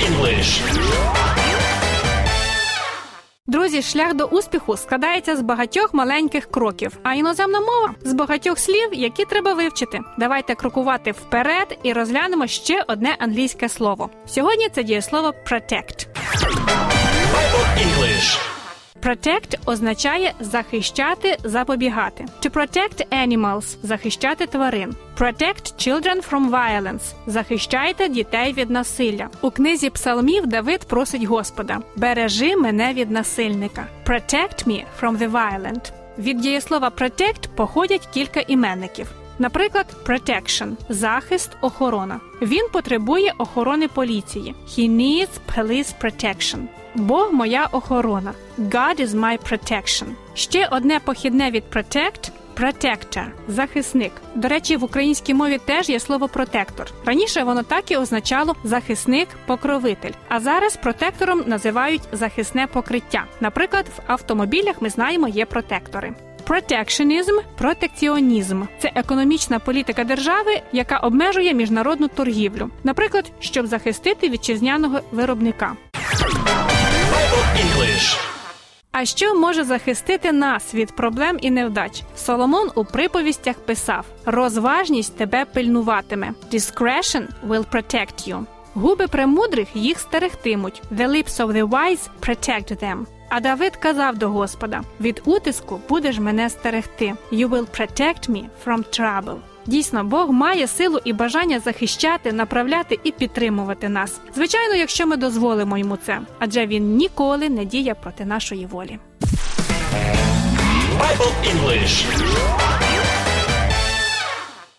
English. Друзі, шлях до успіху складається з багатьох маленьких кроків, а іноземна мова з багатьох слів, які треба вивчити. Давайте крокувати вперед і розглянемо ще одне англійське слово. Сьогодні це дієслово protect. English. Protect означає захищати, запобігати. To protect animals – захищати тварин. Protect children from violence – захищайте дітей від насилля. У книзі псалмів Давид просить Господа: Бережи мене від насильника. Protect me from the violent. Від дієслова protect походять кілька іменників. Наприклад, protection – захист, охорона. Він потребує охорони поліції. He needs police protection. Бог моя охорона. God is my protection. Ще одне похідне від protect – protector – захисник. До речі, в українській мові теж є слово протектор. Раніше воно так і означало захисник, покровитель. А зараз протектором називають захисне покриття. Наприклад, в автомобілях ми знаємо є протектори. Протекшенізм протекціонізм це економічна політика держави, яка обмежує міжнародну торгівлю, наприклад, щоб захистити вітчизняного виробника. А що може захистити нас від проблем і невдач? Соломон у приповістях писав: розважність тебе пильнуватиме. Discretion will protect you. Губи премудрих їх стерегтимуть. The lips of the wise protect them. А Давид казав до Господа: від утиску будеш мене стерегти. You will protect me from trouble. Дійсно, Бог має силу і бажання захищати, направляти і підтримувати нас. Звичайно, якщо ми дозволимо йому це, адже він ніколи не діє проти нашої волі. Bible English.